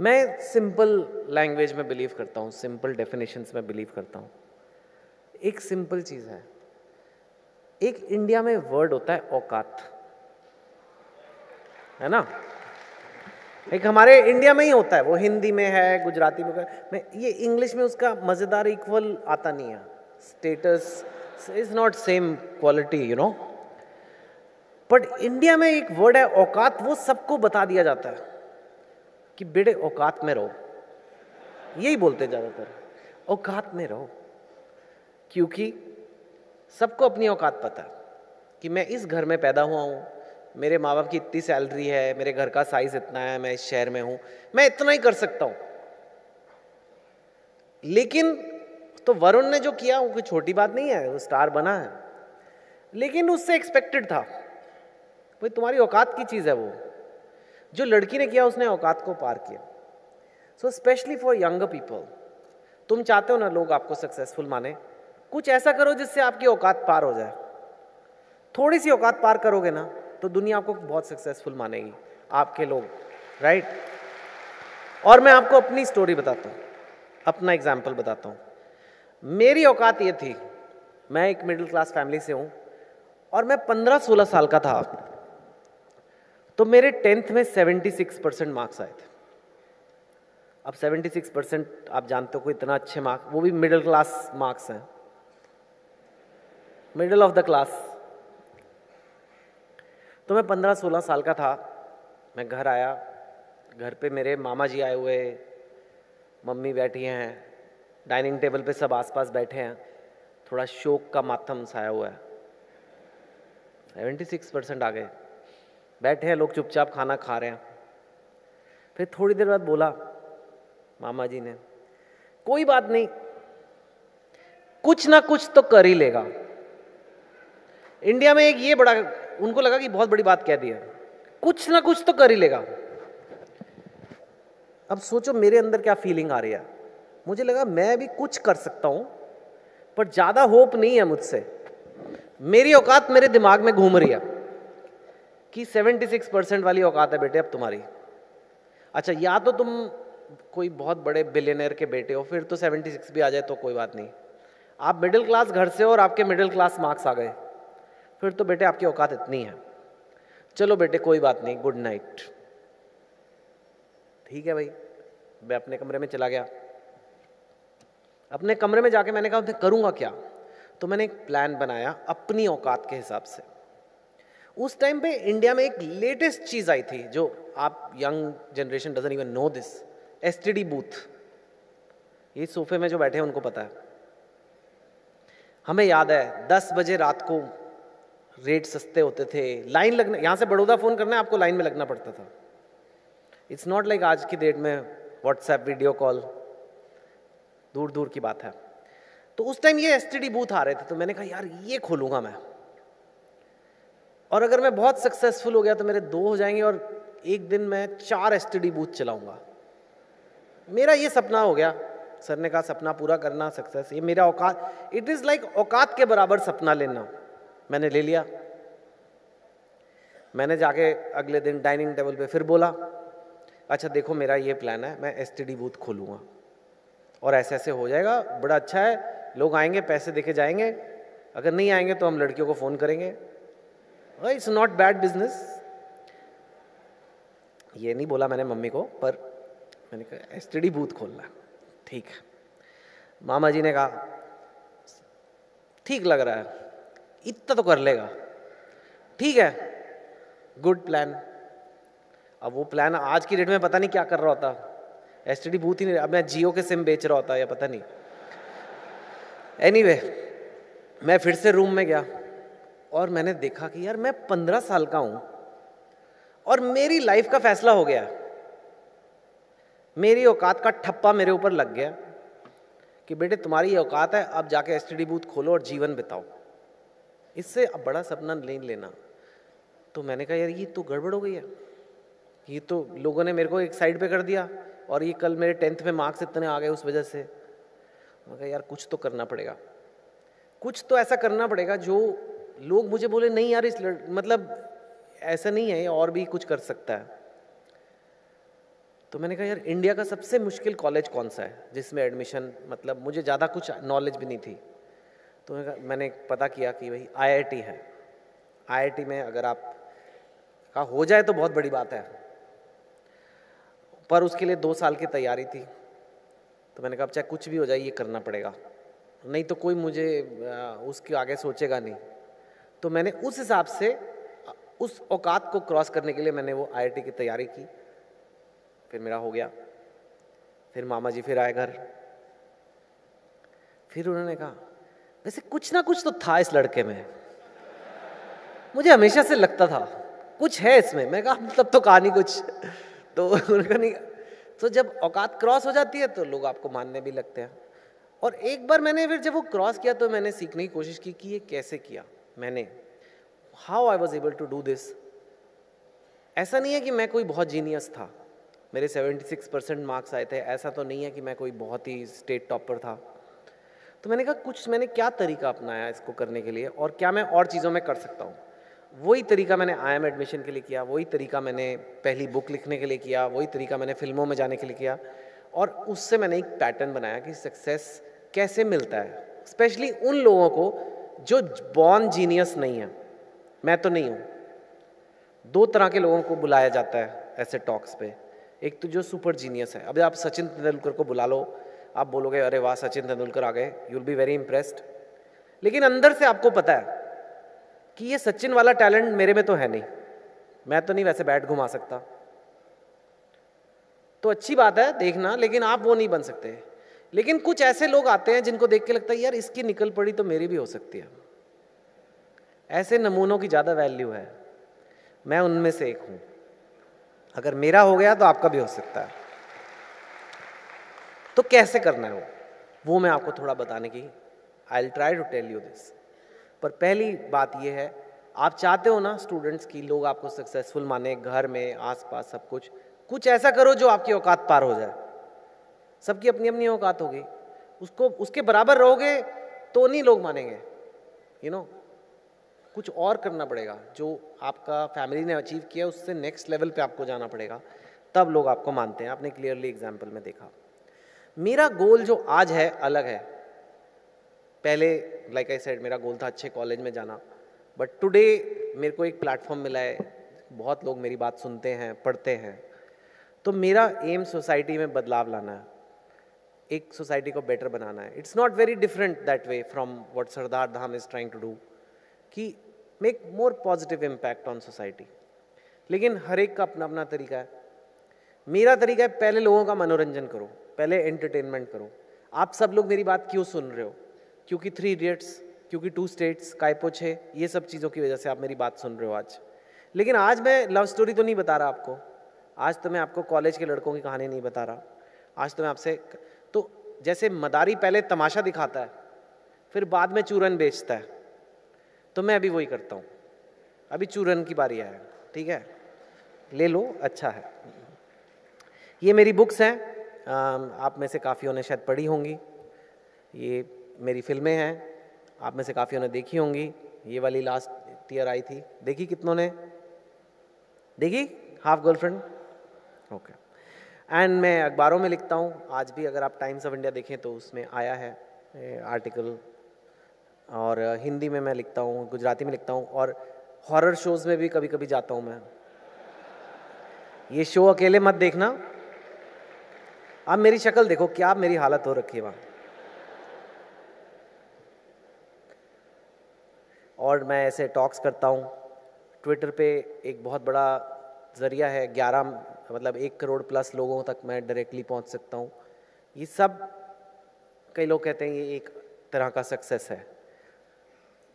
मैं simple language में believe करता हूँ सिंपल डेफिनेशंस में बिलीव करता हूँ। एक सिंपल चीज़ है। एक इंडिया में वर्ड होता है औकात। है ना? एक हमारे इंडिया में ही होता है। वो हिंदी में है, गुजराती में मैं, ये इंग्लिश में उसका मज़ेदार इक्वल आता नहीं है। Status is not same quality you know but India में एक वर्ड है औकात, वो सबको बता दिया जाता है। कि बेटे औकात में रहो। यही बोलते ज़्यादातर। औकात में रहो। क्योंकि सबको अपनी औकात पता कि मैं इस घर में पैदा हुआ हूँ। मेरे माँ बाप की इतनी सैलरी है, मेरे घर का साइज़ इतना है, मैं इस शहर में हूँ। मैं इतना ही कर सकता हूँ। लेकिन तो वरुण ने जो किया, वो कोई छोटी बात नहीं है, वो स्टार बना है। लेकिन उससे एक्सपेक्टेड था। भाई, तुम्हारी औकात की चीज़ है वो। जो लड़की ने किया, उसने औकात को पार किया। So specially for younger people तुम चाहते हो ना लोग आपको सक्सेसफुल माने। कुछ ऐसा करो जिससे आपकी औकात पार हो जाए। थोड़ी सी औकात पार करोगे ना तो दुनिया आपको बहुत सक्सेसफुल मानेगी। आपके लोग राइट और मैं आपको अपनी स्टोरी बताता हूँ। अपना एग्ज़ाम्पल बताता हूँ। मेरी औकात ये थी, मैं एक मिडिल क्लास फैमिली से हूँ, और मैं पंद्रह सोलह साल का था। तो मेरे टेंथ में सेवेंटी सिक्स परसेंट मार्क्स आए थे। अब सेवेंटी सिक्स परसेंट आप जानते हो इतना अच्छे मार्क्स वो भी मिडिल क्लास मार्क्स हैं। Middle of the class. तो मैं पंद्रह सोलह साल का था। मैं घर आया, घर पे मेरे मामा जी आए हुए, मम्मी बैठी हैं, डाइनिंग टेबल पे सब आसपास बैठे हैं। थोड़ा शोक का माथम छाया हुआ है। सेवेंटी सिक्स परसेंट आ गए। बैठे हैं, लोग चुपचाप खाना खा रहे हैं। फिर थोड़ी देर बाद बोला, मामा जी ने, कोई बात नहीं, कुछ ना कुछ तो कर ही लेगा। इंडिया में एक ये बड़ा, उनको लगा कि बहुत बड़ी बात कह दी है, कुछ ना कुछ तो कर ही लेगा। अब सोचो, मेरे अंदर क्या फीलिंग आ रही है? मुझे लगा, मैं भी कुछ कर सकता हूँ, पर ज़्यादा होप नहीं है मुझसे। मेरी औकात मेरे दिमाग में घूम रही है। कि 76 परसेंट वाली औकात है बेटे अब तुम्हारी। अच्छा या तो तुम कोई बहुत बड़े बिलियनर के बेटे हो, फिर तो 76 भी आ जाए तो कोई बात नहीं। आप मिडिल क्लास घर से हो और आपके मिडिल क्लास मार्क्स आ गए। फिर तो बेटे आपकी औकात इतनी है। चलो बेटे, कोई बात नहीं गुड नाइट ठीक है भाई, मैं अपने कमरे में चला गया। अपने कमरे में जाके मैंने कहा, मैं करूँगा क्या? तो मैंने एक प्लान बनाया अपनी औकात के हिसाब से। उस टाइम पे इंडिया में एक लेटेस्ट चीज़ आई थी, जो आप young generation doesn't even know this STD booth ये सोफे में जो बैठे हैं, उनको पता है। हमें याद है, दस बजे रात को रेट सस्ते होते थे। लाइन लगना, यहाँ से बड़ौदा फ़ोन करना है, आपको लाइन में लगना पड़ता था। इट्स नॉट लाइक आज की डेट में व्हाट्सएप वीडियो कॉल दूर दूर की बात है। तो उस टाइम ये एसटीडी बूथ आ रहे थे तो मैंने कहा, यार, ये खोलूँगा मैं। और अगर मैं बहुत सक्सेसफुल हो गया तो मेरे दो हो जाएँगे और एक दिन मैं चार एसटीडी बूथ चलाऊँगा। मेरा ये सपना हो गया। सर ने कहा, सपना पूरा करना सक्सेस ये मेरा औकात इट इज़ लाइक औकात के बराबर सपना लेना। मैंने ले लिया। मैंने जाके अगले दिन डाइनिंग टेबल पे फिर बोला अच्छा देखो, मेरा ये प्लान है, मैं एसटीडी बूथ खोलूँगा। और ऐसे ऐसे हो जाएगा, बड़ा अच्छा है, लोग आएँगे, पैसे देके जाएँगे। अगर नहीं आएँगे तो हम लड़कियों को फ़ोन करेंगे। इट्स नॉट बैड बिज़नेस ये नहीं बोला मैंने मम्मी को पर मैंने कहा एस टी बूथ खोलना। ठीक है। मामा जी ने कहा ठीक लग रहा है। इतना तो कर लेगा। ठीक है। गुड प्लान अब वो प्लान आज की डेट में पता नहीं क्या कर रहा होता। एस टी डी बूथ ही नहीं अब मैं जियो के सिम बेच रहा होता या पता नहीं। एनी anyway, मैं फिर से रूम में गया। और मैंने देखा कि यार मैं पंद्रह साल का हूँ और मेरी लाइफ का फैसला हो गया। मेरी औकात का ठप्पा मेरे ऊपर लग गया कि बेटे तुम्हारी औकात है, अब जाके एसटीडी बूथ खोलो और जीवन बिताओ। इससे अब बड़ा सपना नहीं लेना। तो मैंने कहा, यार, ये तो गड़बड़ हो गई है। ये तो लोगों ने मेरे को एक साइड पे कर दिया और ये कल मेरे टेंथ में मार्क्स इतने आ गए उस वजह से। मैं कहा, यार, कुछ तो करना पड़ेगा। कुछ तो ऐसा करना पड़ेगा जो लोग मुझे बोले, नहीं यार, इस मतलब ऐसा नहीं है, और भी कुछ कर सकता है। तो मैंने कहा, यार, इंडिया का सबसे मुश्किल कॉलेज कौन सा है? जिसमें एडमिशन मतलब मुझे ज़्यादा कुछ नॉलेज भी नहीं थी। तो मैंने पता किया कि भाई, आईआईटी है। आईआईटी में अगर आप का हो जाए तो बहुत बड़ी बात है। पर उसके लिए दो साल की तैयारी थी। तो मैंने कहा चाहे कुछ भी हो जाए, ये करना पड़ेगा। नहीं तो कोई मुझे उसके आगे सोचेगा नहीं। तो मैंने उस हिसाब से, उस औकात को क्रॉस करने के लिए मैंने वो आईआईटी की तैयारी की। फिर मेरा हो गया। फिर मामा जी फिर आए घर। फिर उन्होंने कहा, वैसे कुछ ना कुछ तो था इस लड़के में। मुझे हमेशा से लगता था, कुछ है इसमें। मैं कहा मतलब तो कहानी कुछ। तो उन्होंने नहीं। तो जब औकात क्रॉस हो जाती है तो लोग आपको मानने भी लगते हैं। और एक बार मैंने फिर जब वो क्रॉस किया तो मैंने सीखने की कोशिश की कि ये कैसे किया। मैंने how I was able to do this ऐसा नहीं है कि मैं कोई बहुत जीनियस था। मेरे 76 परसेंट मार्क्स आए थे। ऐसा तो नहीं है कि मैं कोई बहुत ही स्टेट टॉपर था। तो मैंने कहा, कुछ मैंने क्या तरीका अपनाया इसको करने के लिए और क्या मैं और चीज़ों में कर सकता हूँ? वही तरीका मैंने आई एम एडमिशन के लिए किया, वही तरीका मैंने पहली बुक लिखने के लिए किया, वही तरीका मैंने फ़िल्मों में जाने के लिए किया और उससे मैंने एक पैटर्न बनाया कि सक्सेस कैसे मिलता है स्पेशली उन लोगों को जो बॉर्न जीनियस नहीं है, मैं तो नहीं हूँ। दो तरह के लोगों को बुलाया जाता है ऐसे टॉक्स पे। एक तो जो सुपर जीनियस है, अभी आप सचिन तेंदुलकर को बुला लो, आप बोलोगे, अरे वाह, सचिन तेंदुलकर आ गए you will be very impressed लेकिन अंदर से आपको पता है कि ये सचिन वाला टैलेंट मेरे में तो है नहीं। मैं तो नहीं वैसे बैट घुमा सकता। तो अच्छी बात है, देखना, लेकिन आप वो नहीं बन सकते। लेकिन कुछ ऐसे लोग आते हैं जिनको देख के लगता है, यार, इसकी निकल पड़ी तो मेरी भी हो सकती है। ऐसे नमूनों की ज़्यादा वैल्यू है। मैं उनमें से एक हूँ। अगर मेरा हो गया तो आपका भी हो सकता है। तो कैसे करना है वो? वो मैं आपको थोड़ा बताने की I try to tell you this पर पहली बात यह है, आप चाहते हो ना स्टूडेंट्स की लोग आपको सक्सेसफुल माने, घर में, आसपास सब कुछ। कुछ ऐसा करो जो आपकी औकात पार हो जाए। सबकी अपनी अपनी औकात होगी। उसको, उसके बराबर रहोगे तो नहीं लोग मानेंगे। यू नो कुछ और करना पड़ेगा, जो आपका फैमिली ने अचीव किया, उससे नेक्स्ट लेवल पे आपको जाना पड़ेगा। तब लोग आपको मानते हैं। आपने क्लियरली एग्ज़ाम्पल में देखा। मेरा गोल जो आज है, अलग है। पहले लाइक आई सेड मेरा गोल था अच्छे कॉलेज में जाना। बट टुडे मेरे को एक प्लेटफॉर्म मिला है। बहुत लोग मेरी बात सुनते हैं, पढ़ते हैं। तो मेरा एम सोसाइटी में बदलाव लाना है। एक सोसाइटी को बेटर बनाना है. It's not very different that way from what Sardar Dham is trying to do कि make more positive impact on society लेकिन हर एक का अपना अपना तरीका है. मेरा तरीका है, पहले लोगों का मनोरंजन करो, पहले एंटरटेनमेंट करो. आप सब लोग मेरी बात क्यों सुन रहे हो? क्योंकि थ्री इडियट्स क्योंकि टू स्टेट्स कायपोच है ये सब चीज़ों की वजह से आप मेरी बात सुन रहे हो आज. लेकिन आज मैं लव स्टोरी तो नहीं बता रहा आपको. आज तो मैं आपको कॉलेज के लड़कों की कहानी नहीं बता रहा. आज तो मैं आपसे जैसे मदारी पहले तमाशा दिखाता है, फिर बाद में चूरन बेचता है। तो मैं अभी वही करता हूँ। अभी चूरन की बारी है ठीक है? ले लो अच्छा है। ये मेरी बुक्स हैं। आप में से काफ़ियों ने शायद पढ़ी होंगी। ये मेरी फ़िल्में हैं। आप में से काफ़ियों ने देखी होंगी। ये वाली लास्ट ईयर आई थी। देखी कितनों ने? देखी? हाफ़ गर्लफ्रेंड ओके एंड मैं अखबारों में लिखता हूँ। आज भी अगर आप टाइम्स ऑफ़ इंडिया देखें तो उसमें आया है आर्टिकल और हिंदी में मैं लिखता हूँ, गुजराती में लिखता हूँ। और हॉरर शोज़ में भी कभी कभी जाता हूँ मैं। ये शो अकेले मत देखना। आप मेरी शक्ल देखो, क्या मेरी हालत हो रखी है वहाँ। और मैं ऐसे टॉक्स करता हूँ। ट्विटर पे एक बहुत बड़ा ज़रिया है, ग्यारह मतलब एक करोड़ प्लस लोगों तक मैं डायरेक्टली पहुँच सकता हूँ। ये सब कई लोग कहते हैं ये एक तरह का सक्सेस है।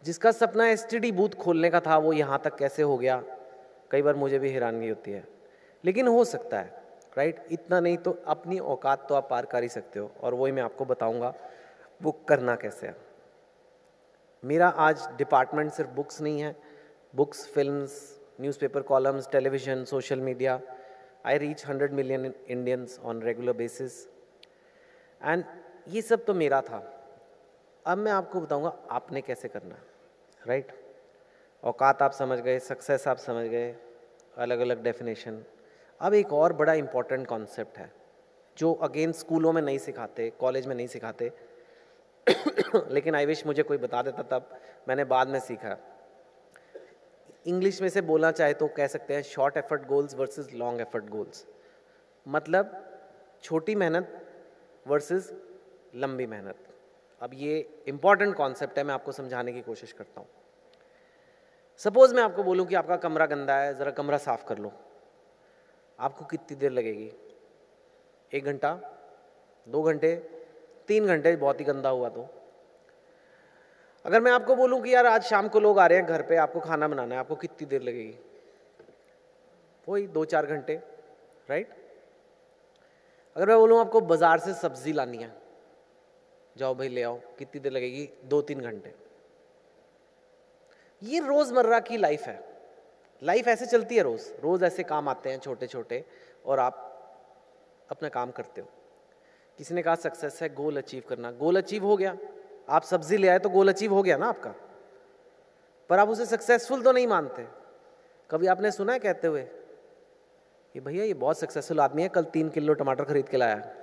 जिसका सपना एसटीडी बूथ खोलने का था, वो यहाँ तक कैसे हो गया? कई बार मुझे भी हैरानगी होती है। लेकिन हो सकता है राइट इतना नहीं तो अपनी औकात तो आप पार कर ही सकते हो, और वही मैं आपको बताऊँगा, वो करना कैसे है। मेरा आज डिपार्टमेंट सिर्फ़ बुक्स नहीं है। Books films newspaper columns television social media I reach hundred million Indians on regular basis and ये सब तो मेरा था। अब मैं आपको बताऊँगा, आपने कैसे करना राइट right? औकात आप समझ गए सक्सेस आप समझ गए अलग अलग डेफिनेशन अब एक और बड़ा इंपॉर्टेंट कॉन्सेप्ट है, जो अगेन स्कूलों में नहीं सिखाते कॉलेज में नहीं सिखाते। लेकिन आई विश मुझे कोई बता देता तब, मैंने बाद में सीखा। इंग्लिश में से बोलना चाहे तो कह सकते हैं short effort goals versus long effort goals मतलब छोटी मेहनत वर्सेस लंबी मेहनत. अब ये इंपॉर्टेंट कॉन्सेप्ट है, मैं आपको समझाने की कोशिश करता हूँ. सपोज़ मैं आपको बोलूँ कि आपका कमरा गंदा है, ज़रा कमरा साफ़ कर लो. आपको कितनी देर लगेगी? एक घंटा? दो घंटे? तीन घंटे? बहुत ही गंदा हुआ तो? अगर मैं आपको बोलूँ कि यार आज शाम को लोग आ रहे हैं घर पे, आपको खाना बनाना है, आपको कितनी देर लगेगी? वही दो चार घंटे राइट अगर मैं बोलूँ आपको बाज़ार से सब्ज़ी लानी है, जाओ भाई ले आओ, कितनी देर लगेगी? दो तीन घंटे। ये रोज़मर्रा की लाइफ है। लाइफ ऐसे चलती है रोज़। रोज़ ऐसे काम आते हैं छोटे छोटे और आप अपना काम करते हो। किसी ने कहा सक्सेस है गोल अचीव करना। गोल अचीव हो गया। आप सब्ज़ी ले आए तो गोल अचीव हो गया ना आपका। पर आप उसे सक्सेसफुल तो नहीं मानते। कभी आपने सुना है कहते हुए कि भैया ये बहुत सक्सेसफुल आदमी है, कल तीन किलो टमाटर खरीद के लाया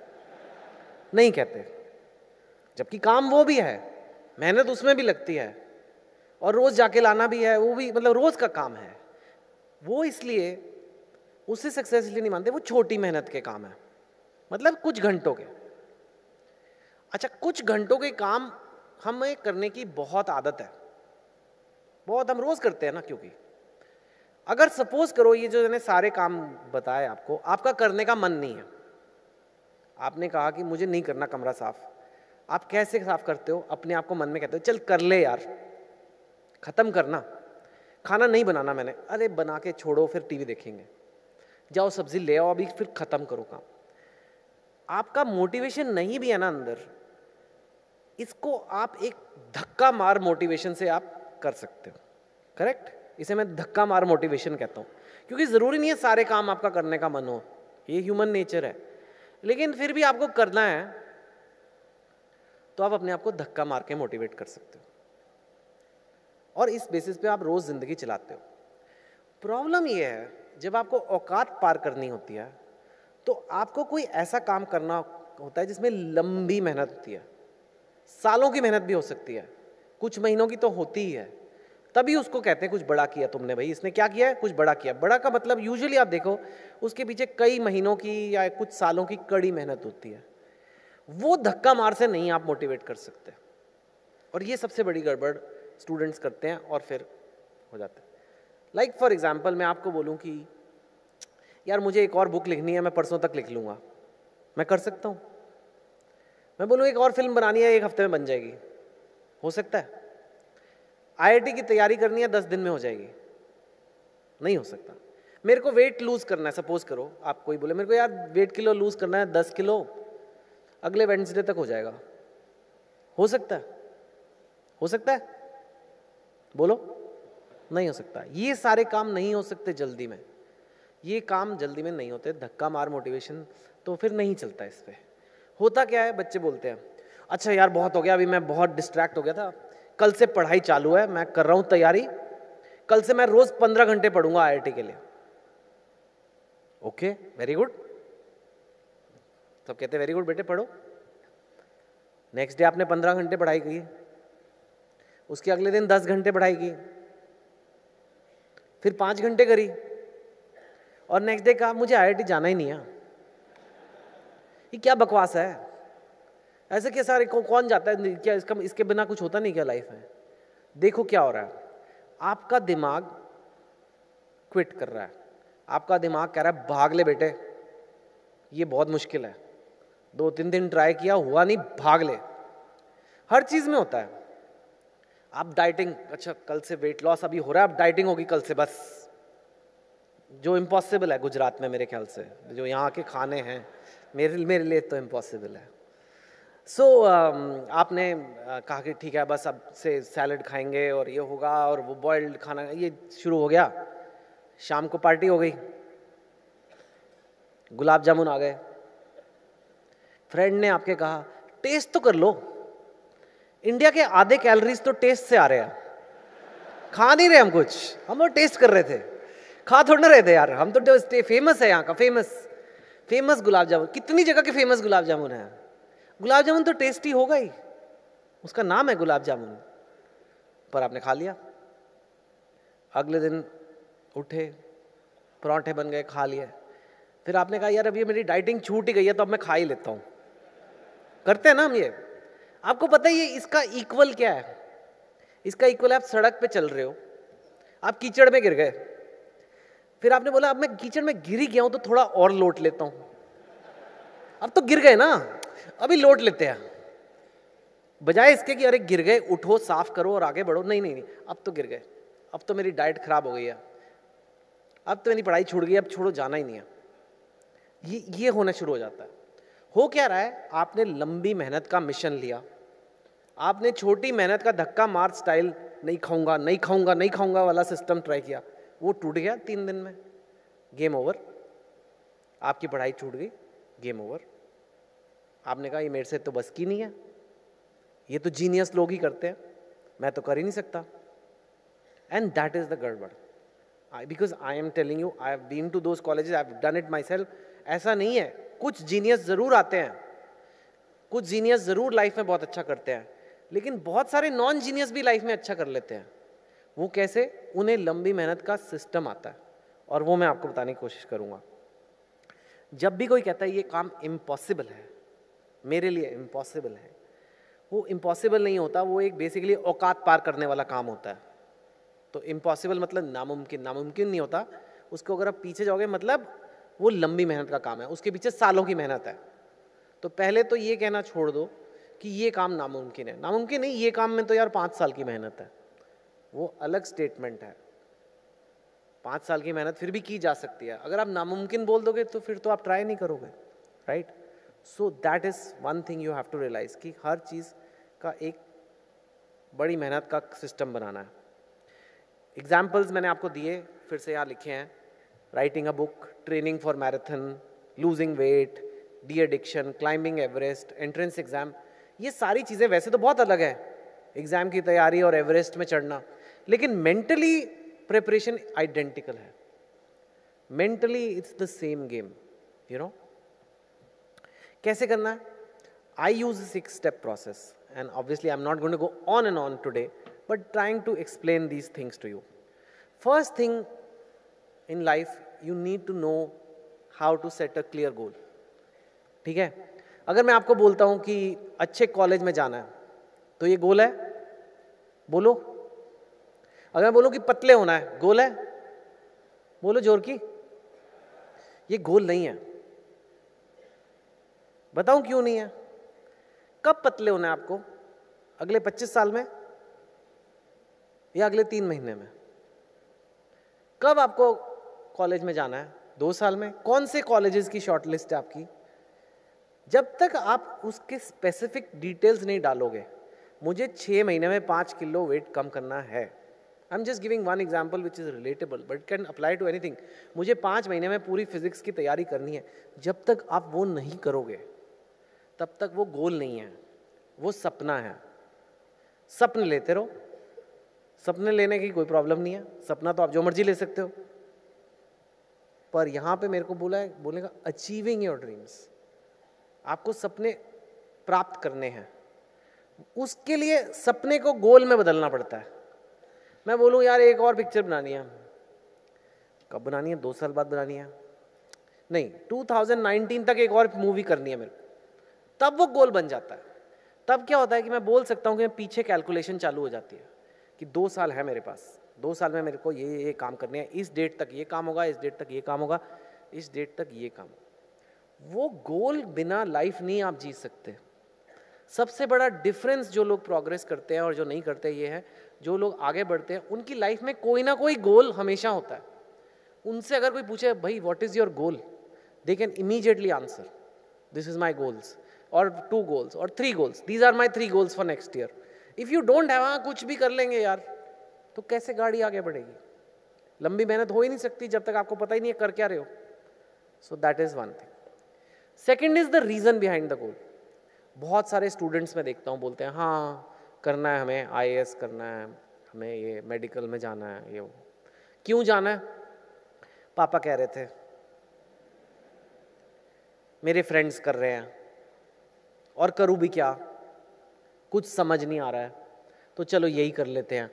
नहीं कहते। जबकि काम वो भी है, मेहनत उसमें भी लगती है। और रोज जाके लाना भी है, वो भी मतलब रोज का काम है। वो इसलिए उसे सक्सेस इसलिए नहीं मानते, वो छोटी मेहनत के काम है। मतलब कुछ घंटों के। अच्छा कुछ घंटों के काम हमें करने की बहुत आदत है। बहुत हम रोज करते हैं ना, क्योंकि अगर सपोज़ करो ये जो मैंने सारे काम बताए आपको, आपका करने का मन नहीं है। आपने कहा कि मुझे नहीं करना कमरा साफ़। आप कैसे साफ़ करते हो? अपने आप को मन में कहते हो, चल कर ले यार, खत्म करना। खाना नहीं बनाना मैंने। अरे बना के छोड़ो, फिर टीवी देखेंगे। जाओ सब्ज़ी ले आओ, अभी फिर खत्म करो काम। आपका मोटिवेशन नहीं भी है ना अंदर इसको आप एक धक्का मार मोटिवेशन से आप कर सकते हो। करेक्ट इसे मैं धक्का मार मोटिवेशन कहता हूँ। क्योंकि ज़रूरी नहीं है सारे काम आपका करने का मन हो। ये ह्यूमन नेचर है। लेकिन फिर भी आपको करना है तो आप अपने आप को धक्का मार के मोटिवेट कर सकते हो। और इस बेसिस पे आप रोज़ ज़िंदगी चलाते हो। प्रॉब्लम ये है, जब आपको औकात पार करनी होती है तो आपको कोई ऐसा काम करना होता है जिसमें लंबी मेहनत होती है। सालों की मेहनत भी हो सकती है। कुछ महीनों की तो होती ही है। तभी उसको कहते हैं, कुछ बड़ा किया तुमने भाई, इसने क्या किया है? कुछ बड़ा किया। बड़ा का मतलब यूजुअली आप देखो, उसके पीछे कई महीनों की या कुछ सालों की कड़ी मेहनत होती है। वो धक्का मार से नहीं आप मोटिवेट कर सकते। और ये सबसे बड़ी गड़बड़ स्टूडेंट्स करते हैं और फिर हो जाते हैं। लाइक फॉर एग्ज़ाम्पल मैं आपको बोलूँ कि, यार, मुझे एक और बुक लिखनी है, मैं परसों तक लिख लूँगा। मैं कर सकता हूँ? मैं बोलूँ, एक और फ़िल्म बनानी है, एक हफ़्ते में बन जाएगी। हो सकता है। आईआईटी की तैयारी करनी है, दस दिन में हो जाएगी। नहीं हो सकता। मेरे को वेट लूज करना है सपोज़ करो, आप कोई बोले, मेरे को यार वेट किलो लूज करना है, दस किलो अगले वेंसडे तक हो जाएगा। हो सकता है। हो सकता है? बोलो। नहीं हो सकता। ये सारे काम नहीं हो सकते जल्दी में। ये काम जल्दी में नहीं होते, धक्का मार मोटिवेशन तो फिर नहीं चलता इस पर होता क्या है? बच्चे बोलते हैं अच्छा यार, बहुत हो गया, अभी मैं बहुत डिस्ट्रैक्ट हो गया था। कल से पढ़ाई चालू है, मैं कर रहा हूँ तैयारी। कल से मैं रोज पंद्रह घंटे पढ़ूँगा आई के लिए। ओके वेरी गुड सब कहते वेरी गुड बेटे, पढ़ो। नेक्स्ट डे आपने पंद्रह घंटे पढ़ाई की। उसके अगले दिन दस घंटे पढ़ाई की। फिर पाँच घंटे करी। और नेक्स्ट डे कहा, मुझे आईआईटी जाना ही नहीं है। ये क्या बकवास है? ऐसे क्या सारे कौन जाता है? क्या इसका इसके बिना कुछ होता नहीं क्या लाइफ में? देखो क्या हो रहा है। आपका दिमाग क्विट कर रहा है। आपका दिमाग कह रहा है, भाग ले बेटे। ये बहुत मुश्किल है। दो तीन दिन ट्राई किया, हुआ नहीं, भाग ले। हर चीज़ में होता है। आप डाइटिंग अच्छा कल से वेट लॉस अभी हो रहा है आप डाइटिंग होगी कल से, बस। जो इम्पॉसिबल है गुजरात में मेरे ख्याल से। जो यहाँ के खाने हैं मेरे मेरे लिए तो इम्पॉसिबल है। सो so, um, आपने uh, कहा कि ठीक है बस अब से सैलड खाएँगे और ये होगा और वो बॉइल्ड खाना ये शुरू हो गया। शाम को पार्टी हो गई। गुलाब जामुन आ गए। फ्रेंड ने आपके कहा टेस्ट तो कर लो। इंडिया के आधे कैलोरीज तो टेस्ट से आ रहे हैं। खा नहीं रहे हम कुछ। हम लोग टेस्ट कर रहे थे। खा थोड़ा ना रहे थे यार। हम तो फ़ेमस है यहाँ का फ़ेमस फ़ेमस गुलाब जामुन। कितनी जगह के फ़ेमस गुलाब जामुन है? गुलाब जामुन तो टेस्टी होगा ही। उसका नाम है गुलाब जामुन। पर आपने खा लिया। अगले दिन उठे, पराठे बन गए, खा लिए। फिर आपने कहा, यार अभी मेरी डाइटिंग छूट ही गई है तो अब मैं खा ही लेता हूँ। करते हैं ना हम ये। आपको पता है ये इसका इक्वल क्या है? इसका इक्वल आप सड़क पे चल रहे हो। आप कीचड़ में गिर गए। फिर आपने बोला, अब मैं कीचड़ में गिर ही गया हूँ तो थोड़ा और लोट लेता हूँ. अब तो गिर गए ना, अभी लोट लेते हैं। बजाय इसके कि, अरे गिर गए, उठो, साफ़ करो और आगे बढ़ो। नहीं नहीं नहीं, अब तो गिर गए। अब तो मेरी डाइट खराब हो गई है। अब तो मेरी पढ़ाई छूट गई अब छोड़ो, जाना ही नहीं है। ये ये होना शुरू हो जाता है। हो क्या रहा है, आपने लंबी मेहनत का मिशन लिया। आपने छोटी मेहनत का धक्का मार स्टाइल, नहीं खाऊँगा नहीं खाऊँगा नहीं खाऊँगा वाला सिस्टम ट्राई किया। वो टूट गया तीन दिन में। गेम ओवर आपकी पढ़ाई छूट गई। गेम ओवर आपने कहा, ये मेरे से तो बस की नहीं है। ये तो जीनियस लोग ही करते हैं। मैं तो कर ही नहीं सकता। And that is the gadbad. I because I am telling you I have been to those colleges I done it myself ऐसा नहीं है। कुछ जीनियस ज़रूर आते हैं। कुछ जीनियस ज़रूर लाइफ में बहुत अच्छा करते हैं। लेकिन बहुत सारे नॉन जीनियस भी लाइफ में अच्छा कर लेते हैं। वो कैसे? उन्हें लंबी मेहनत का सिस्टम आता है। और वो मैं आपको बताने की कोशिश करूँगा। जब भी कोई कहता है, ये काम इम्पॉसिबल है, मेरे लिए इम्पॉसिबल है, वो इम्पॉसिबल नहीं होता, वो एक बेसिकली औकात पार करने वाला काम होता है। तो इम्पॉसिबल मतलब नामुमकिन नामुमकिन नहीं होता। उसको अगर आप पीछे जाओगे मतलब वो लंबी मेहनत का काम है, उसके पीछे सालों की मेहनत है। तो पहले तो ये कहना छोड़ दो कि ये काम नामुमकिन है। नामुमकिन नहीं, ये काम में तो यार पाँच साल की मेहनत है। वो अलग स्टेटमेंट है। पाँच साल की मेहनत फिर भी की जा सकती है। अगर आप नामुमकिन बोल दोगे तो फिर तो आप ट्राई नहीं करोगे right so that is one thing you have to realise कि हर चीज़ का एक बड़ी मेहनत का सिस्टम बनाना है। एग्जाम्पल्स मैंने आपको दिए, फिर से यहाँ लिखे हैं। Writing a book training for marathon losing weight de addiction climbing Everest entrance exam ये सारी चीज़ें वैसे तो बहुत अलग है। एग्ज़ाम की तैयारी और एवरेस्ट में चढ़ना। लेकिन मेंटली प्रिपरेशन आइडेंटिकल है। Mentally it's the same game you know कैसे करना? है I use six step process and obviously I am not going to go on and on today but trying to explain these things to you first thing in life you need to know how to set a clear goal ठीक है? अगर मैं आपको बोलता हूँ कि अच्छे college में जाना है तो ये गोल है? बोलो। अगर मैं बोलूँ कि पतले होना है, गोल है? बोलो ज़ोर की। ये गोल नहीं है। बताऊँ क्यों नहीं है? कब पतले होना है आपको? अगले 25 साल में? या अगले तीन महीने में? कब आपको कॉलेज में जाना है? दो साल में? कौन से कॉलेजेस की शॉर्ट लिस्ट है आपकी? जब तक आप उसके स्पेसिफिक डिटेल्स नहीं डालोगे, मुझे छः महीने में पाँच किलो वेट कम करना है। I am just giving one example which is relatable but can apply to anything मुझे पाँच महीने में पूरी फिजिक्स की तैयारी करनी है। जब तक आप वो नहीं करोगे, तब तक वो गोल नहीं है। वो सपना है। सपने लेते रहो। सपने लेने की कोई प्रॉब्लम नहीं है। सपना तो आप जो मर्ज़ी ले सकते हो। पर यहाँ पे मेरे को बोला है, बोलेगा अचीविंग योर ड्रीम्स आपको सपने प्राप्त करने हैं। उसके लिए सपने को गोल में बदलना पड़ता है। मैं बोलूँ, यार, एक और पिक्चर बनानी है। कब बनानी है? दो साल बाद बनानी है। नहीं 2019 तक एक और मूवी करनी है मेरे को। तब वो गोल बन जाता है। तब क्या होता है कि मैं बोल सकता हूँ कि मैं पीछे कैलकुलेशन चालू हो जाती है कि दो साल है मेरे पास। दो साल में मेरे को ये ये काम करने हैं। इस डेट तक ये काम होगा, इस डेट तक ये काम होगा, इस डेट तक ये काम वो गोल बिना लाइफ नहीं आप जी सकते। सबसे बड़ा डिफरेंस जो लोग प्रोग्रेस करते हैं और जो नहीं करते, ये है जो लोग आगे बढ़ते हैं, उनकी लाइफ में कोई ना कोई गोल हमेशा होता है। उनसे अगर कोई पूछे, भाई what is your goal they can immediately answer this is my goals और टू गोल्स और three goals these are my three goals for next year if you don't have हाँ कुछ भी कर लेंगे यार तो कैसे गाड़ी आगे बढ़ेगी? लंबी मेहनत हो ही नहीं सकती जब तक आपको पता ही नहीं है कर क्या रहे हो। So that is one thing second is the reason behind the goal बहुत सारे स्टूडेंट्स में देखता हूँ, बोलते हैं हाँ करना है हमें आई करना है, हमें ये मेडिकल में जाना है, ये क्यों जाना है? पापा कह रहे थे, मेरे फ्रेंड्स कर रहे हैं, और करूँ भी क्या? कुछ समझ नहीं आ रहा है। तो चलो यही कर लेते हैं।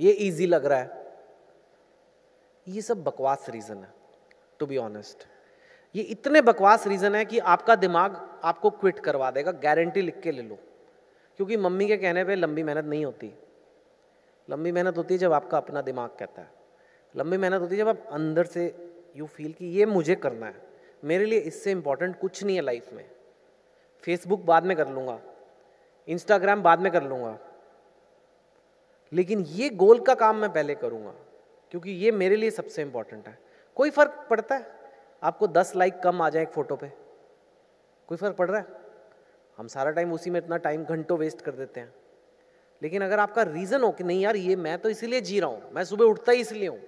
ये इजी लग रहा है। ये सब बकवास रीज़न है टू बी ऑनेस्ट ये इतने बकवास रीज़न है कि आपका दिमाग आपको क्विट करवा देगा गारंटी लिख के ले लो। क्योंकि मम्मी के कहने पे लंबी मेहनत नहीं होती। लंबी मेहनत होती है जब आपका अपना दिमाग कहता है। लंबी मेहनत होती है जब आप अंदर से यू फील कि ये मुझे करना है। मेरे लिए इससे इंपॉर्टेंट कुछ नहीं है लाइफ में। फेसबुक बाद में कर लूँगा। इंस्टाग्राम बाद में कर लूँगा। लेकिन ये गोल का काम मैं पहले करूँगा। क्योंकि ये मेरे लिए सबसे इंपॉर्टेंट है। कोई फ़र्क पड़ता है? आपको दस लाइक कम आ जाए एक फ़ोटो पे। कोई फ़र्क पड़ रहा है? हम सारा टाइम उसी में इतना टाइम घंटों वेस्ट कर देते हैं। लेकिन अगर आपका रीज़न हो कि नहीं यार, ये मैं तो इसीलिए जी रहा हूँ, मैं सुबह उठता ही इसलिए हूँ।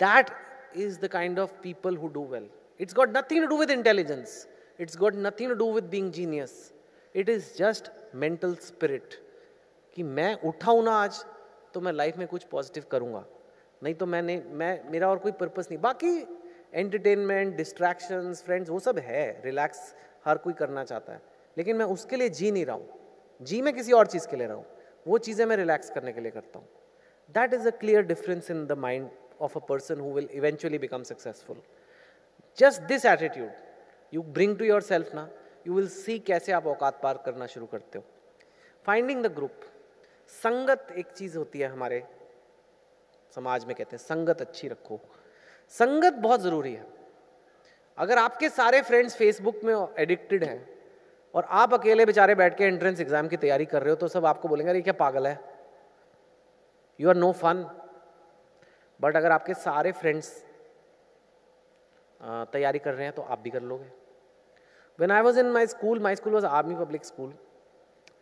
That is the kind of people who do well it's got nothing to do with intelligence it's got nothing to do with being genius it is just mental spirit कि मैं उठा हूँ ना आज तो मैं लाइफ में कुछ पॉजिटिव करूँगा। नहीं तो मैंने, मैं, मेरा और कोई पर्पस नहीं। बाकी एंटरटेनमेंट डिस्ट्रैक्शंस फ्रेंड्स वो सब है। रिलैक्स हर कोई करना चाहता है। लेकिन मैं उसके लिए जी नहीं रहा हूँ। जी मैं किसी और चीज़ के लिए रहा हूँ। वो चीज़ें मैं रिलैक्स करने के लिए करता हूँ। That is a clear difference in the mind of a person who will eventually become successful. Just this attitude, you bring to yourself ना यू विल सी कैसे आप औकात पार करना शुरू करते हो। फाइंडिंग द ग्रुप संगत एक चीज़ होती है हमारे समाज में कहते हैं, संगत अच्छी रखो। संगत बहुत ज़रूरी है। अगर आपके सारे फ्रेंड्स फेसबुक में एडिक्टेड हैं और आप अकेले बेचारे बैठ के एंट्रेंस एग्ज़ाम की तैयारी कर रहे हो तो सब आपको बोलेंगे, अरे क्या पागल है? You are no fun but अगर आपके सारे फ्रेंड्स तैयारी कर रहे हैं तो आप भी कर लोगे। When I was in my school my school was army public school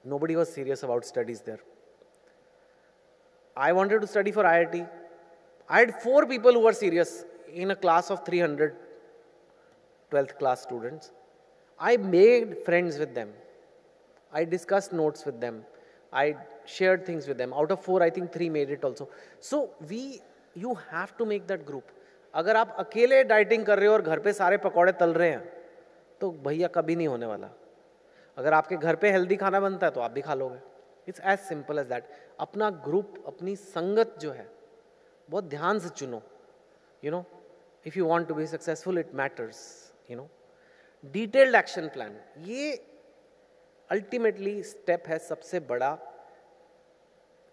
nobody was serious about studies there I wanted to study for I I T I had four people who are serious in a class of three hundred twelfth class students I made friends with them I discuss notes with them I share things with them out of four I think three made it also so we you have to make that group अगर आप अकेले dieting कर रहे हो और घर पे सारे पकौड़े तल रहे हैं तो भैया कभी नहीं होने वाला। अगर आपके घर पे हेल्दी खाना बनता है तो आप भी खा लोगे। It's as simple as that अपना ग्रुप अपनी संगत जो है, बहुत ध्यान से चुनो। You know if you want to be successful it matters you know detailed action plan ये अल्टीमेटली स्टेप है सबसे बड़ा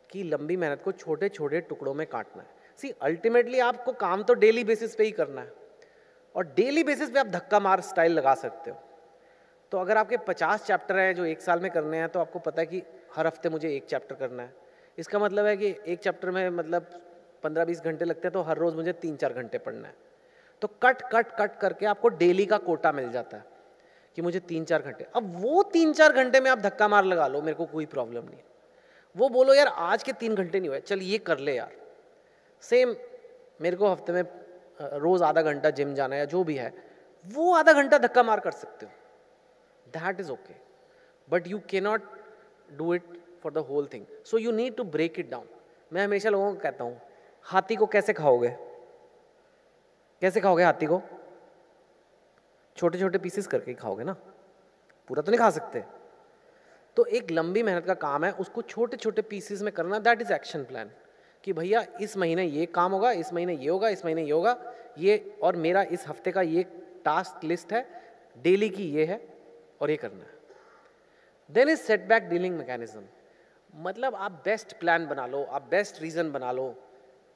कि लंबी मेहनत को छोटे छोटे टुकड़ों में काटना है। सी अल्टीमेटली आपको काम तो डेली बेसिस पे ही करना है। और डेली बेसिस पे आप धक्का मार स्टाइल लगा सकते हो। तो अगर आपके पचास चैप्टर हैं जो एक साल में करने हैं तो आपको पता है कि हर हफ़्ते मुझे एक चैप्टर करना है। इसका मतलब है कि एक चैप्टर में मतलब पंद्रह बीस घंटे लगते हैं तो हर रोज़ मुझे तीन चार घंटे पढ़ना है। तो कट कट कट करके आपको डेली का कोटा मिल जाता है कि मुझे तीन चार घंटे। अब वो तीन चार घंटे में आप धक्का मार लगा लो, मेरे को कोई प्रॉब्लम नहीं वो बोलो, यार, आज के तीन घंटे नहीं हुए, चल ये कर ले यार। सेम मेरे को हफ़्ते में रोज़ आधा घंटा जिम जाना या जो भी है, वो आधा घंटा धक्का मार कर सकते हो। That is okay but you can not do it for the whole thing so you need to break it down मैं हमेशा लोगों को कहता हूँ, हाथी को कैसे खाओगे? कैसे खाओगे हाथी को? छोटे छोटे पीसेस करके खाओगे ना? पूरा तो नहीं खा सकते। तो एक लंबी मेहनत का काम है, उसको छोटे छोटे पीसेस में करना दैट इज़ एक्शन प्लान कि भैया, इस महीने ये काम होगा, इस महीने ये होगा, इस महीने ये होगा, ये और मेरा इस हफ़्ते का ये टास्क लिस्ट है डेली की ये है, और ये करना है। Then is setback dealing mechanism मतलब आप बेस्ट प्लान बना लो, आप बेस्ट रीज़न बना लो,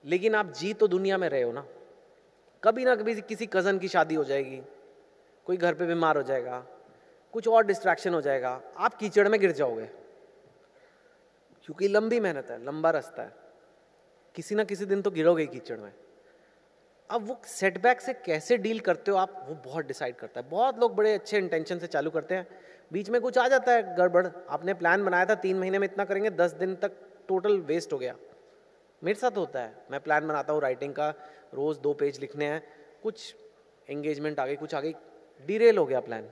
लेकिन आप जी तो दुनिया में रहे हो ना। कभी ना कभी किसी कज़न की शादी हो जाएगी। कोई घर पे बीमार हो जाएगा। कुछ और डिस्ट्रैक्शन हो जाएगा। आप कीचड़ में गिर जाओगे। क्योंकि लंबी मेहनत है, लंबा रास्ता है। किसी ना किसी दिन तो गिरोगे कीचड़ में। अब वो सेटबैक से कैसे डील करते हो आप, वो बहुत डिसाइड करता है। बहुत लोग बड़े अच्छे इंटेंशन से चालू करते हैं। बीच में कुछ आ जाता है गड़बड़। आपने प्लान बनाया था, तीन महीने में इतना करेंगे, दस दिन तक टोटल वेस्ट हो गया। मेरे साथ होता है। मैं प्लान बनाता हूँ राइटिंग का रोज़ दो पेज लिखने हैं, कुछ एंगेजमेंट आ गई कुछ आ गई डिरेल हो गया प्लान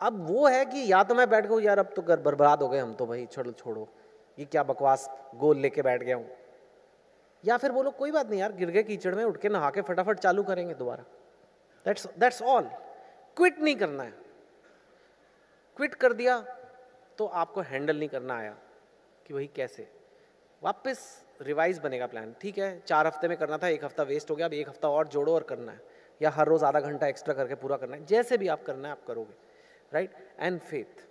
अब वो है कि या तो मैं बैठ गया यार अब तो घर बर्बाद हो गए हम तो भाई, छोड़ो छोड़ो। ये क्या बकवास गोल लेके बैठ गया हूँ। या फिर बोलो, कोई बात नहीं यार, गिर गए कीचड़ में, उठ के नहा के फटाफट चालू करेंगे दोबारा। दैट्स दैट्स ऑल क्विट नहीं करना है। क्विट कर दिया तो आपको हैंडल नहीं करना आया कि वही कैसे? वापस रिवाइज बनेगा प्लान ठीक है? चार हफ़्ते में करना था, एक हफ़्ता वेस्ट हो गया, अब एक हफ़्ता और जोड़ो और करना है। या हर रोज़ आधा घंटा एक्स्ट्रा करके पूरा करना है। जैसे भी आप करना है, आप करोगे राइट एंड फेथ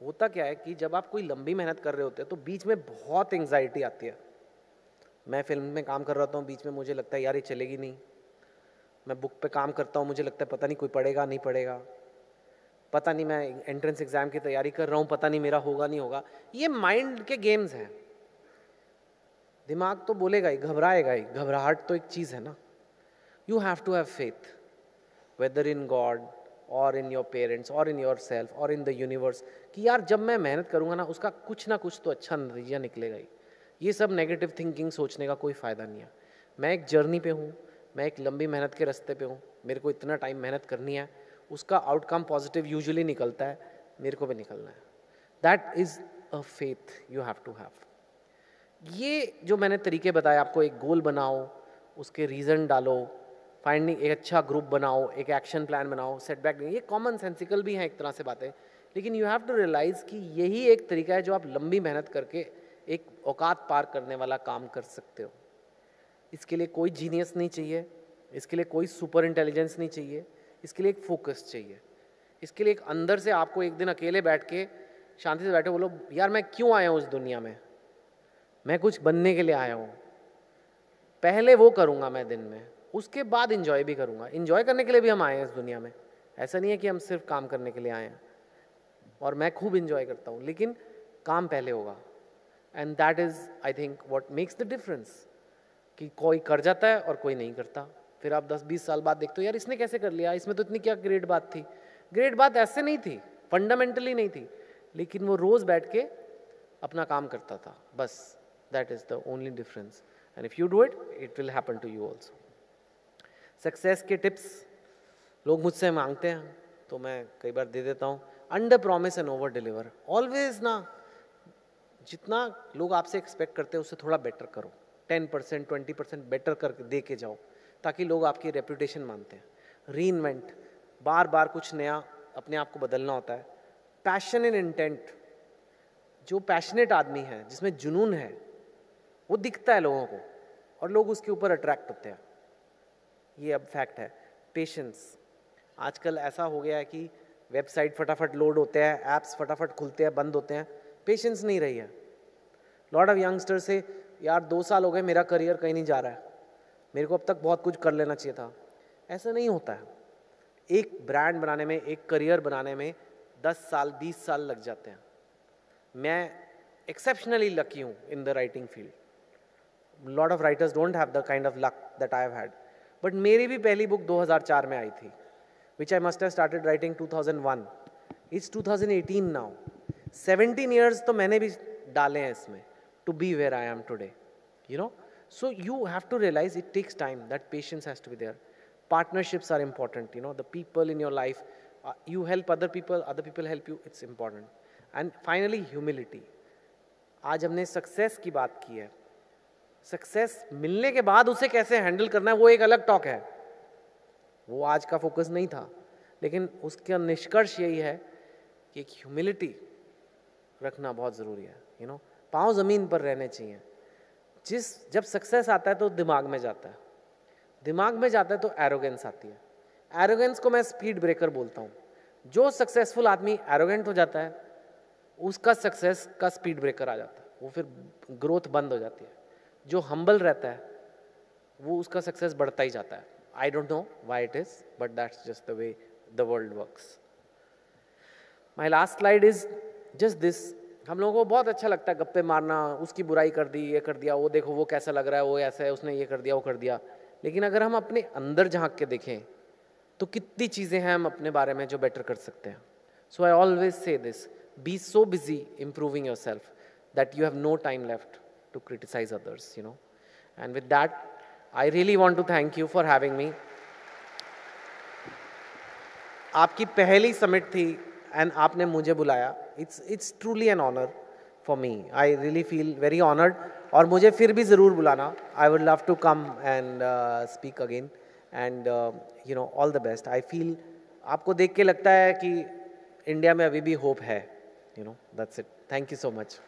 होता क्या है कि जब आप कोई लंबी मेहनत कर रहे होते हैं तो बीच में बहुत एंग्जाइटी आती है। मैं फ़िल्म में काम कर रहा हूँ, बीच में मुझे लगता है, यार, ये चलेगी नहीं। मैं बुक पे काम करता हूँ, मुझे लगता है, पता नहीं कोई पढ़ेगा, नहीं पढ़ेगा। पता नहीं मैं एंट्रेंस एग्ज़ाम की तैयारी कर रहा हूँ, पता नहीं मेरा होगा, नहीं होगा। ये माइंड के गेम्स हैं। दिमाग तो बोलेगा ही, घबराएगा ही। घबराहट तो एक चीज़ है ना। You have to have faith whether in God और इन योर पेरेंट्स और इन योर सेल्फ और इन द यूनिवर्स कि यार जब मैं मेहनत करूँगा ना, उसका कुछ ना कुछ तो अच्छा नतीजा निकलेगा ही। ये सब नेगेटिव थिंकिंग सोचने का कोई फ़ायदा नहीं है। मैं एक जर्नी पे हूँ, मैं एक लंबी मेहनत के रास्ते पे हूँ, मेरे को इतना टाइम मेहनत करनी है, उसका आउटकम पॉजिटिव यूजुअली निकलता है, मेरे को भी निकलना है। That is a faith you have to have ये जो मैंने तरीके बताए, आपको एक गोल बनाओ, उसके रीज़न डालो फाइंडिंग एक अच्छा ग्रुप बनाओ, एक एक्शन प्लान बनाओ सेटबैक ये कॉमन सेंसिकल भी हैं एक तरह से बातें। लेकिन यू हैव टू रियलाइज़ कि यही एक तरीका है जो आप लंबी मेहनत करके एक औकात पार करने वाला काम कर सकते हो। इसके लिए कोई जीनियस नहीं चाहिए, इसके लिए कोई सुपर इंटेलिजेंस नहीं चाहिए, इसके लिए एक फोकस चाहिए। इसके लिए एक अंदर से आपको एक दिन अकेले बैठ के शांति से बैठे, बोलो, यार, मैं क्यों आया हूँ इस दुनिया में? मैं कुछ बनने के लिए आया हूँ। पहले वो करूँगा मैं दिन में, उसके बाद इंजॉय भी करूँगा। इंजॉय करने के लिए भी हम आए हैं इस दुनिया में। ऐसा नहीं है कि हम सिर्फ़ काम करने के लिए आए हैं। और मैं खूब इंजॉय करता हूँ, लेकिन काम पहले होगा। And that is I think what makes the difference कि कोई कर जाता है और कोई नहीं करता। फिर आप 10-20 साल बाद देखते हो, यार, इसने कैसे कर लिया? इसमें तो इतनी क्या ग्रेट बात थी? ग्रेट बात ऐसे नहीं थी फंडामेंटली नहीं थी। लेकिन वो रोज़ बैठ के अपना काम करता था, बस। That is the only difference and if you do it it will happen to you also success के टिप्स लोग मुझसे मांगते हैं तो मैं कई बार दे देता हूँ। Under promise and over deliver always ना, जितना लोग आपसे एक्सपेक्ट करते हैं, उससे थोड़ा बेटर करो। Ten percent twenty percent better कर दे के जाओ, ताकि लोग आपकी रेपुटेशन मानते हैं। री इन्वेंट बार बार कुछ नया अपने आप को बदलना होता है। पैशन एंड इंटेंट जो पैशनेट आदमी है, जिसमें जुनून है वो दिखता है लोगों को, और लोग उसके ऊपर अट्रैक्ट होते हैं। ये अब फैक्ट है। पेशेंस आजकल ऐसा हो गया है कि वेबसाइट फटाफट लोड होते हैं ऐप्स फटाफट खुलते हैं, बंद होते हैं। पेशेंस नहीं रही है। लॉर्ड ऑफ़ यंगस्टर से, यार, दो साल हो गए, मेरा करियर कहीं नहीं जा रहा है। मेरे को अब तक बहुत कुछ कर लेना चाहिए था। ऐसा नहीं होता है। एक ब्रांड बनाने में, एक करियर बनाने में दस साल, बीस साल लग जाते हैं। मैं एक्सेप्शनली लकी हूँ in the writing field lot of writers don't have the kind of luck that I had but मेरी भी पहली बुक 2004 में आई थी which I must have started writing 2001 it's 2018 now seventeen years तो मैंने भी डाले हैं इसमें to be where I am today you know so you have to realise it takes time that patience has be there partnerships are important you know the people in your life you help other people other people help you it's important and finally humility आज हमने success की बात की है. Success मिलने के बाद उसे कैसे हैंडल करना है, वो एक अलग टॉक है। वो आज का फोकस नहीं था। लेकिन उसका निष्कर्ष यही है कि एक ह्यूमिलिटी रखना बहुत ज़रूरी है यू नो पाँव ज़मीन पर रहने चाहिए। जिस, जब सक्सेस आता है तो दिमाग में जाता है। दिमाग में जाता है तो एरोगेंस आती है। एरोगेंस को मैं स्पीड ब्रेकर बोलता हूँ। जो सक्सेसफुल आदमी एरोगेंट हो जाता है, उसका सक्सेस का स्पीड ब्रेकर आ जाता है। वो फिर ग्रोथ बंद हो जाती है। जो हम्बल रहता है, वो उसका सक्सेस बढ़ता ही जाता है। I don't know why it is but that's just the way the world works my last slide is just this हम लोगों को बहुत अच्छा लगता है गप्पे मारना, उसकी बुराई कर दी, ये कर दिया, वो देखो, वो कैसा लग रहा है, वो ऐसा है, उसने ये कर दिया, वो कर दिया। लेकिन अगर हम अपने अंदर झाँक के देखें तो कितनी चीज़ें हैं हम अपने बारे में जो बेटर कर सकते हैं। So I always say this be so busy improving yourself that you have no time left to criticize others, you know. And with that, I really want to thank you for having me. आपकी पहली summit थी and आपने मुझे बुलाया. It's it's truly an honour for me I really feel very honoured और मुझे फिर भी ज़रूर बुलाना. I would love to come and speak again and you know all the best I feel आपको देख के लगता है कि इंडिया में अभी भी होप है. You know that's it thank you so much